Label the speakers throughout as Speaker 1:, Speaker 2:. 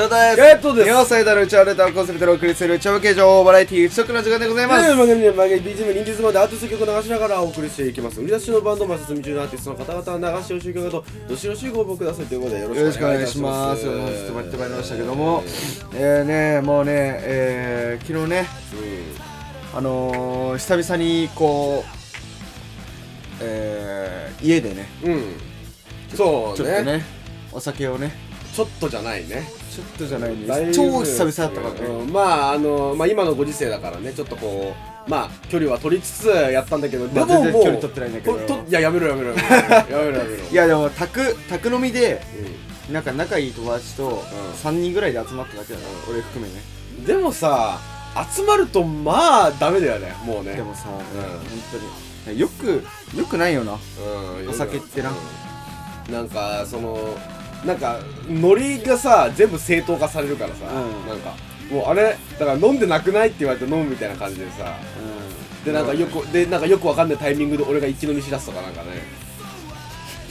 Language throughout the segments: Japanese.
Speaker 1: 翔太です。
Speaker 2: ゲットです。
Speaker 1: 日本最大のうちわレターコンセプトでお送りする超形状バラエティー不足の時間でございます、
Speaker 2: ね、番組で BGM 人気でアーティスト曲を流しながらお送りしていきます。売り出しのバンドマス住中のアーティストの方々は流しを集曲などどしどしご応募くださいということでよろ
Speaker 1: よろし
Speaker 2: しくお願いい
Speaker 1: くお願いしま
Speaker 2: す。
Speaker 1: ってまいりましたけどもえーねもうねえー、昨日ねあのー、久々にこうえー、家でね
Speaker 2: うん、うん、そうね
Speaker 1: ちょっとねお酒をね
Speaker 2: ちょっとじゃないね。
Speaker 1: ちょっとじゃないん
Speaker 2: だいぶ
Speaker 1: です超久々だったからね、
Speaker 2: うん。まああのまあ今のご時世だからねちょっとこうまあ距離は取りつつやったんだけどで
Speaker 1: まあ
Speaker 2: ももう
Speaker 1: 全然距離取ってないんだけど。
Speaker 2: いややめろやめろやめろ。やめろやめろ。
Speaker 1: いやでも宅宅飲みで
Speaker 2: う
Speaker 1: なんか仲いい友達と
Speaker 2: ん。
Speaker 1: 3人ぐらいで集まっただけだよ、俺含めね。
Speaker 2: んでもさ集まるとまあダメだよねもうね。
Speaker 1: でもさ、
Speaker 2: ん。
Speaker 1: 本当に。よくよくないよな。
Speaker 2: うん
Speaker 1: お酒ってな。
Speaker 2: うん。なんかそのなんかノリがさ全部正当化されるからさ、
Speaker 1: うん。
Speaker 2: なんかもうあれだから飲んでなくないって言われて飲むみたいな感じでさ。でなんかよくでなんかよくわかんないタイミングで俺が一気飲みしだすとかなんかね。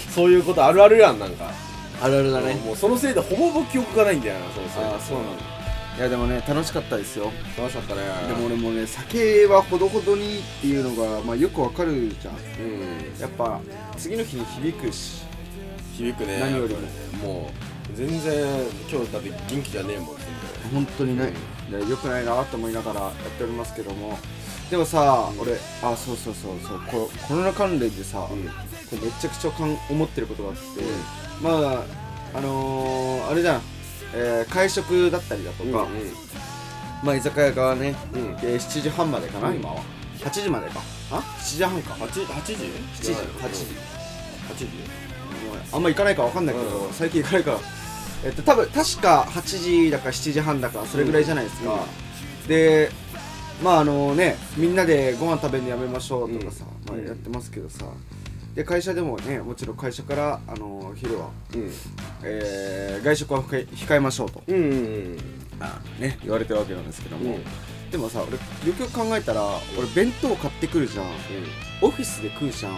Speaker 2: そういうことあるあるやんなんか。
Speaker 1: あるあるだね。
Speaker 2: もうそのせいでほぼほぼ記憶がないんだよなそのせいで。
Speaker 1: ああそうなんだ。いやでもね楽しかったですよ。
Speaker 2: 楽しかったね。
Speaker 1: でも俺もね酒はほどほどにっていうのが、まあ、よくわかるじゃん。
Speaker 2: うん。
Speaker 1: やっぱ次の日に響くし
Speaker 2: 響くね
Speaker 1: 何よりも。
Speaker 2: もう全然今日だって元気じゃねえもん全
Speaker 1: 本当にね、でよくないなと思いながらやっておりますけども。でもさ、俺あそうそうそうそう。こコロナ関連でさ、
Speaker 2: 然
Speaker 1: これめちゃくちゃかん思ってることがあって、まああのー、あれじゃん、えー会食だったりだとか、まあ居酒屋がね、
Speaker 2: うん。うん
Speaker 1: えー7時半までかな、
Speaker 2: うん。
Speaker 1: 今は。8時までか。あ？7時半か。
Speaker 2: 8 8時 ?7
Speaker 1: 7時。8時、
Speaker 2: 8時。
Speaker 1: もうあんま行かないかわかんないけど、
Speaker 2: うん。
Speaker 1: 最近行かないから。えっと多分確か8時だか7時半だかそれぐらいじゃないですか、でまああのねみんなでご飯食べるのやめましょうとかさ、
Speaker 2: うん。
Speaker 1: まあ、やってますけどさ。で会社でもねもちろん会社からあの昼は、
Speaker 2: うん。
Speaker 1: えー外食は控えましょうと、
Speaker 2: うんうんうん。
Speaker 1: ね言われてるわけなんですけども、
Speaker 2: うん。
Speaker 1: でもさ俺よくよく考えたら俺弁当買ってくるじゃん。オフィスで食うじゃん。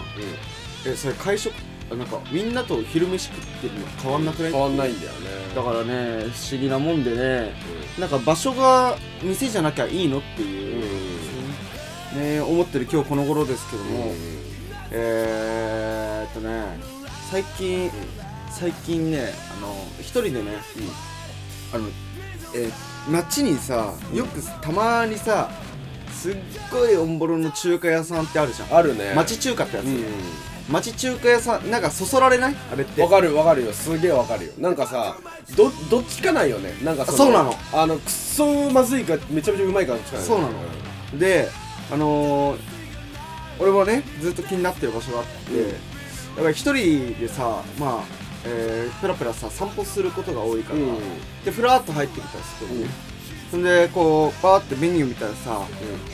Speaker 1: えそれ会食あなんかみんなと昼飯食ってるの変わんなくない？
Speaker 2: 変わんないんだよね。
Speaker 1: だからね不思議なもんでねなんか場所が店じゃなきゃいいのって
Speaker 2: うん。
Speaker 1: いう、ね思ってる今日この頃ですけども、えーっとね最近、最近ねあの一人でね、あのえー街にさよくたまにさすっごいオンボロの中華屋さんってあるじゃん。
Speaker 2: あるね。
Speaker 1: 町中華ってやつ、
Speaker 2: うん
Speaker 1: 町中華屋さんなんかそそられない？あれって。
Speaker 2: わかるわかるよ。すげえわかるよ。なんかさどどっちかないよね。なんかの
Speaker 1: そうなの？
Speaker 2: あのくっそまずいかめちゃめちゃうまいかどっちかない
Speaker 1: そうなの。であのー、俺もねずっと気になってる場所があって、
Speaker 2: うん。
Speaker 1: だから一人でさまあえー、ペラペラさ散歩することが多いから、
Speaker 2: うん。
Speaker 1: でふらっと入ってきたらそこにね、そんでこうバーってメニュー見たらさ、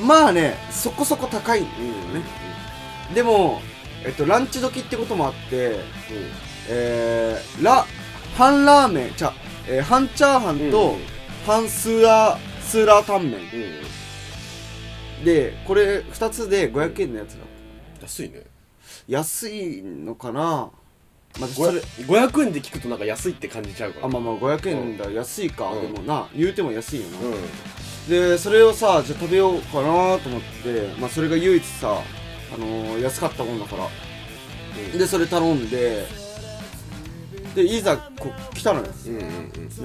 Speaker 1: まあねそこそこ高いんだよ
Speaker 2: うん。
Speaker 1: ね、でもえっとランチ時ってこともあってえー、ラ半ラーメンじゃあ、えー、半チャーハンと、
Speaker 2: うん。
Speaker 1: 半スーラースーラータンメン。でこれ2つで500円のやつだ。
Speaker 2: 安いね。
Speaker 1: 安いのかな？まあ、そ
Speaker 2: こ
Speaker 1: れ
Speaker 2: れ500円で聞くとなんか安いって感じちゃうから。
Speaker 1: あまあまあ500円だ、安いか、
Speaker 2: うん。
Speaker 1: でもな言うても安いよな、
Speaker 2: う
Speaker 1: でそれをさじゃあ食べようかなと思ってまあそれが唯一さあのー安かったもんだから。
Speaker 2: ん。
Speaker 1: でそれ頼んででいざこ来たのよ、ね、
Speaker 2: うんうん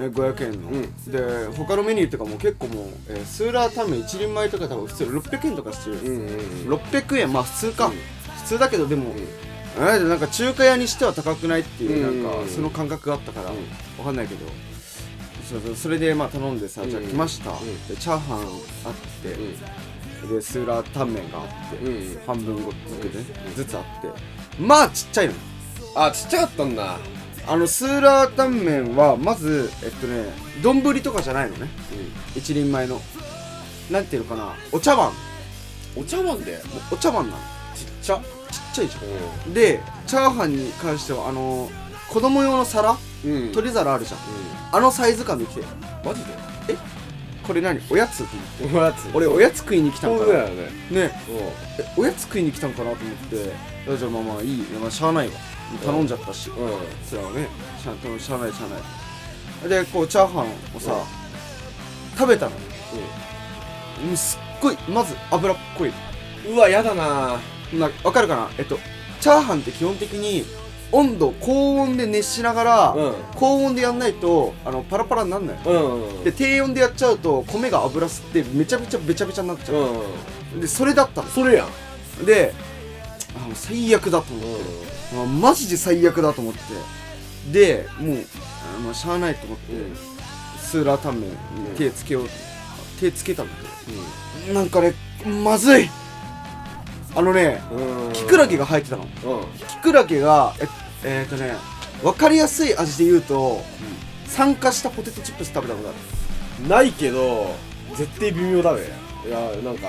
Speaker 2: うん。
Speaker 1: 500円の、
Speaker 2: うん。
Speaker 1: で他のメニューとかも結構もう、えースーラータンメン一人前とか多分普通600円とかしてる、
Speaker 2: うんうんうん。
Speaker 1: 600円まあ普通か、
Speaker 2: うん。
Speaker 1: 普通だけどでも、
Speaker 2: ん。
Speaker 1: えーなんか中華屋にしては高くないっていう、
Speaker 2: うん。
Speaker 1: なんかその感覚があったから、
Speaker 2: うん。
Speaker 1: わかんないけど。それでまあ頼んでさ、じゃあ
Speaker 2: うん
Speaker 1: 来ました、
Speaker 2: うん。
Speaker 1: でチャーハンあって、でスーラータンメンがあって、
Speaker 2: うん。うん
Speaker 1: 半分ごとで、ねずつあって。まあちっちゃいの。
Speaker 2: あちっちゃかったんだ。
Speaker 1: あのスーラータンメンはまずえっとね丼とかじゃないのね。一人前の。なんていうのかな。お茶碗。
Speaker 2: お茶碗で？
Speaker 1: お茶碗なの。
Speaker 2: ちっちゃ？
Speaker 1: ちっちゃいじゃん。でチャーハンに関してはあの子供用の皿？
Speaker 2: うん。うん
Speaker 1: 取り皿あるじゃん。
Speaker 2: う
Speaker 1: あのサイズ感で来て
Speaker 2: んマジで？
Speaker 1: これ何？おやつ？って言って
Speaker 2: おやつ。
Speaker 1: 俺おやつ食いに来たんかな。
Speaker 2: ね。
Speaker 1: ね。おやつ食いに来たんかなと思って。じゃあまあまあいい。まあしゃあないわ。頼んじゃったし。
Speaker 2: ん。
Speaker 1: それはね。しゃしゃあないしゃあない。でこうチャーハンをさ、食べたの。うん。すっごいまず脂っこい
Speaker 2: うんうわやだな。
Speaker 1: なわかるかな？えっとチャーハンって基本的に温度高温で熱しながら、
Speaker 2: うん。
Speaker 1: 高温でやんないとあのパラパラになんない。
Speaker 2: うん。
Speaker 1: で低温でやっちゃうと米が油吸ってめちゃめちゃべちゃべちゃになっちゃう、
Speaker 2: うん。
Speaker 1: でそれだったの。
Speaker 2: それやん。
Speaker 1: であもう最悪だと思って、あマジで最悪だと思って。でもうあまあしゃあないと思って、スーラータンメンに手つけよう、手つけたんだけど。なんかねまずいあのね
Speaker 2: うん。
Speaker 1: キクラゲが入ってたの。
Speaker 2: う
Speaker 1: キクラゲがええー、とね分かりやすい味で言うと、酸化したポテトチップス食べたことある。
Speaker 2: んないけど絶対微妙だべいやなんか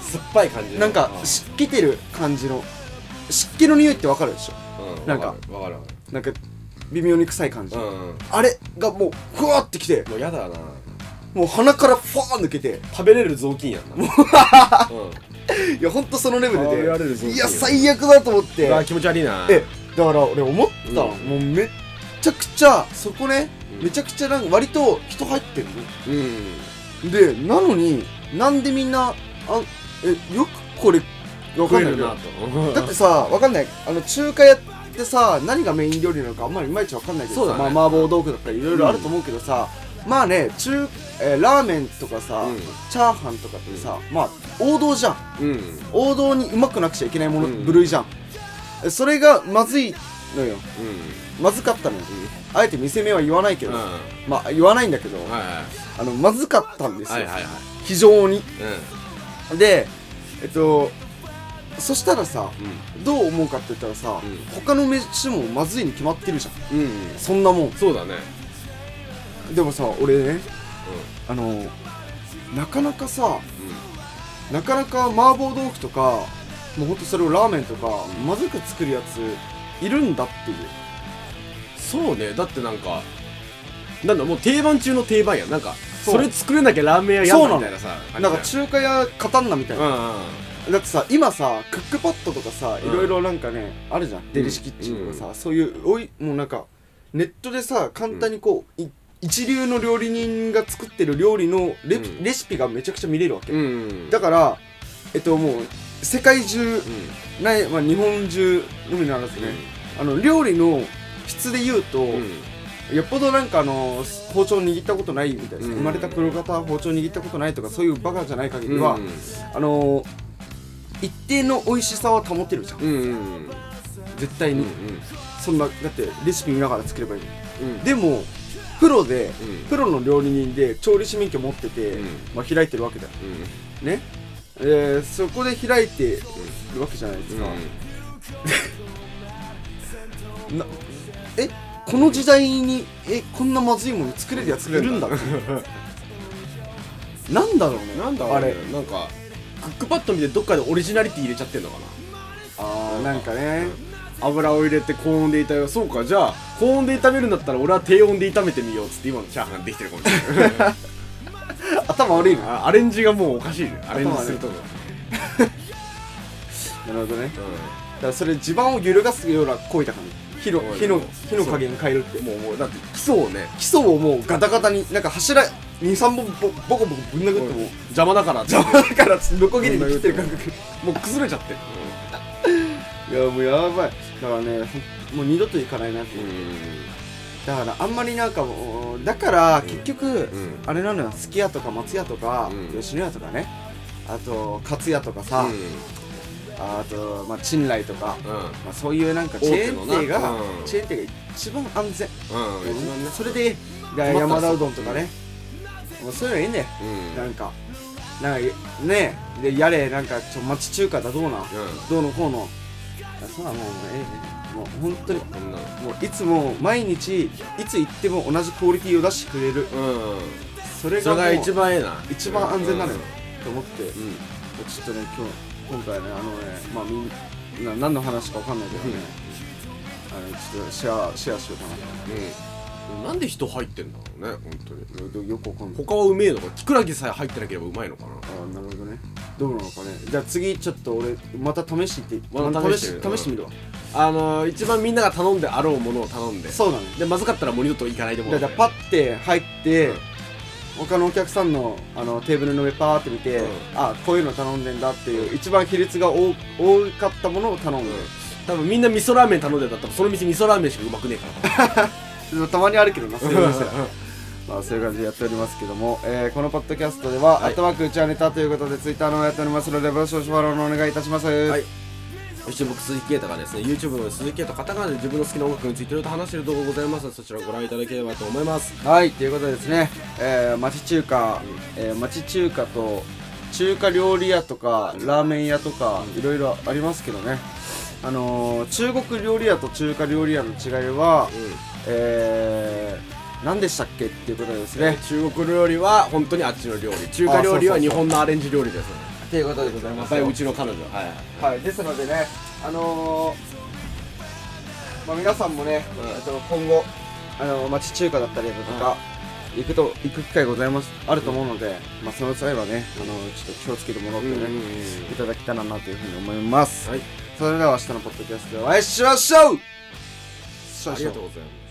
Speaker 2: 酸っぱい感じの。
Speaker 1: なんか
Speaker 2: う
Speaker 1: 湿気てる感じの。湿気の匂いって分かるでしょ？
Speaker 2: うん。
Speaker 1: なんか。
Speaker 2: わかる。わかる。
Speaker 1: なんか微妙に臭い感じ、
Speaker 2: るうんうん。
Speaker 1: あれがもうふわってきて。
Speaker 2: もうやだな
Speaker 1: もう鼻からファー抜けて
Speaker 2: 食べれる雑巾やんな。う ん
Speaker 1: いやほんとそのレベル
Speaker 2: 食べられ
Speaker 1: で
Speaker 2: るぞ
Speaker 1: いや最悪だと思って。
Speaker 2: うわ気持ち悪いな。
Speaker 1: えだから俺思った。の、
Speaker 2: うん。
Speaker 1: もうめっちゃくちゃそこね、
Speaker 2: うん。
Speaker 1: めちゃくちゃなんか割と人入ってる
Speaker 2: うん。
Speaker 1: のでなのになんでみんなあえよくこれわかんないけど
Speaker 2: と。
Speaker 1: だってさわかんない。あの中華屋ってさ何がメイン料理なのかあんまりいまいちわかんないけどさ、
Speaker 2: そうだね。
Speaker 1: まあ、麻婆豆腐とかいろいろあると思うけどさ、まあね中、えーラーメンとかさ、
Speaker 2: うん。
Speaker 1: チャーハンとかってさ、まあ王道じゃん。
Speaker 2: うん。
Speaker 1: 王道にうまくなくちゃいけないもの、
Speaker 2: うん。
Speaker 1: 部類じゃん。えそれがまずいのよ。
Speaker 2: う
Speaker 1: まずかったのよ。あえて店名は言わないけど、
Speaker 2: んうん。
Speaker 1: まあ言わないんだけど、
Speaker 2: はいはい
Speaker 1: あのまずかったんですよ、
Speaker 2: はいはいはい。
Speaker 1: 非常に。
Speaker 2: う
Speaker 1: でえっとそしたらさ
Speaker 2: ん。
Speaker 1: どう思うかって言ったらさ、
Speaker 2: うん。
Speaker 1: 他の飯もまずいに決まってるじゃん
Speaker 2: うん。うん。
Speaker 1: そんなもん。
Speaker 2: そうだね。
Speaker 1: でもさ俺ねあのなかなかさなかなか麻婆豆腐とかもうほんとそれをラーメンとかまずく作るやついるんだっていう。
Speaker 2: そうね。だってなんかなんだもう定番中の定番やん。なんか
Speaker 1: そう。
Speaker 2: それ作れなきゃラーメン屋やん
Speaker 1: な
Speaker 2: みたいなさ
Speaker 1: なんか中華屋勝たんなみたいな、
Speaker 2: うんうん
Speaker 1: だってさ今さクックパッドとかさ
Speaker 2: うん。
Speaker 1: いろいろなんかね、あるじゃん。デリシキッチンとかさ、そういうおいもうなんかネットでさ簡単にこう、い一流の料理人が作ってる料理のレ,、
Speaker 2: うん。
Speaker 1: レシピがめちゃくちゃ見れるわけ、だからえっともう世界中
Speaker 2: うん。
Speaker 1: ない、まあ、日本中のみならずね、あの料理の質で言うと、
Speaker 2: うん。
Speaker 1: よっぽどなんかあの包丁握ったことないみたいな、
Speaker 2: うん。
Speaker 1: 生まれた黒方包丁握ったことないとかそういうバカじゃない限りは、
Speaker 2: うん。
Speaker 1: あの一定の美味しさは保てるじゃん。絶対に、
Speaker 2: うん
Speaker 1: そんなだってレシピ見ながら作ればいいでもプロで、
Speaker 2: うん。
Speaker 1: プロの料理人で調理師免許持ってて、
Speaker 2: うん。
Speaker 1: まあ、開いてるわけだ。よね。えー、そこで開いてるわけじゃないですか、なえこの時代にえこんなまずいもの作れるやついるんだって。なんだろうね。
Speaker 2: なんだろうね。
Speaker 1: あれ。
Speaker 2: なんかクックパッド見てどっかでオリジナリティ入れちゃってんのか
Speaker 1: あーなんかね。
Speaker 2: な油を入れて高温で炒めよう。そうか。じゃあ高温で炒めるんだったら俺は低温で炒めてみようっつって今のチャーハンできてるかもしれない。
Speaker 1: 頭悪いな。
Speaker 2: あアレンジがもうおかしい。ねアレンジするとこ。
Speaker 1: なるほどね。
Speaker 2: う
Speaker 1: だからそれ地盤を揺るがすような行為だからね。火の
Speaker 2: うん
Speaker 1: 火の火の加減変えるって。
Speaker 2: んもうもうだって基礎をね
Speaker 1: 基礎をもうガタガタになんか柱23本ボボコボコぶん殴っても
Speaker 2: 邪魔だから。
Speaker 1: 邪魔だからノコギリで切ってる感覚。
Speaker 2: もう崩れちゃってる
Speaker 1: いやもうやばい。だからねもう二度と行かないなってだからあんまりなんかもうだから結局、
Speaker 2: ん。
Speaker 1: あれなのよ。すき家とか松屋とか、
Speaker 2: うん。
Speaker 1: 吉野家とかね。あと勝屋とかさ、あと、まあ、陳来とか、まあ、そういうなんかチェーン店が、チェーン店が一番安全、それで山田うどんとかね、もうそういうのいいんだよ、
Speaker 2: うん。
Speaker 1: なんかなんかね。でやれ。なんかちょ町中華だどうな、どうのこうの？あそうなのもうええね。もう本当に。
Speaker 2: こんな。の
Speaker 1: もういつも毎日いつ行っても同じクオリティを出してくれる。
Speaker 2: うん。
Speaker 1: それがもう
Speaker 2: それが一番ええな。
Speaker 1: 一番安全なのよ、
Speaker 2: う
Speaker 1: と思って。
Speaker 2: んうん。
Speaker 1: ちょっとね今日今回ねあのねまあみんな何の話かわかんないけどね、あのちょっとシェアシェアしようか
Speaker 2: うんなんで人入ってんだろうね本当に。
Speaker 1: なよよくわかんない。
Speaker 2: 他はうめえのかキクラゲさえ入ってなければうまいのかな。
Speaker 1: あなるほどね。どうなのかね。じゃあ次ちょっと俺また試して
Speaker 2: また試して
Speaker 1: 試して。みるわ。
Speaker 2: あのー、一番みんなが頼んであろうものを頼んで。
Speaker 1: そうだね。
Speaker 2: でまずかったらもう二度と行かないでもら
Speaker 1: ゃあじゃあパッて入って、他のお客さんのあのテーブルの上パーって見て、
Speaker 2: うん。
Speaker 1: あこういうの頼んでんだっていう一番比率が多多かったものを頼む、
Speaker 2: 多分みんな味噌ラーメン頼んでたらその店味噌ラーメンしかうまくねえから
Speaker 1: たまにあるけどなそういう店。
Speaker 2: うん
Speaker 1: まあそういう感じでやっておりますけども、えーこのポッドキャストでは、
Speaker 2: はい。
Speaker 1: アットマークうちはネタということでツイッターの方やっておりますのでご少々フォローのお願いいたします。
Speaker 2: はい。そして僕鈴木啓太がですね YouTube の鈴木啓太カタカナで自分の好きな音楽についていろいろと話している動画ございますのでそちらをご覧いただければと思います。
Speaker 1: はい、ということでですね、えー、町中華、えー、町中華と中華料理屋とかラーメン屋とかいろいろありますけどね、あのー、中国料理屋と中華料理屋の違いは、えー、何でしたっけっていうことでですね、
Speaker 2: 中国料理は本当にあっちの料理中華料理は日本のアレンジ料理です。
Speaker 1: ということでござい
Speaker 2: や
Speaker 1: ますよ。
Speaker 2: っぱりうちの彼女。はい。
Speaker 1: はい、ですのでね、あのー、まあ、皆さんもね、
Speaker 2: うん。
Speaker 1: えっと今後、あの町中華だったりだとか、行くと行く機会ございますあると思うので、まあ、その際はね、あのちょっと気をつけてもらってね、いただけたらなというふうに思います。
Speaker 2: はい。
Speaker 1: それでは明日のポッドキャストでお会いしましょう。
Speaker 2: ありがとうございます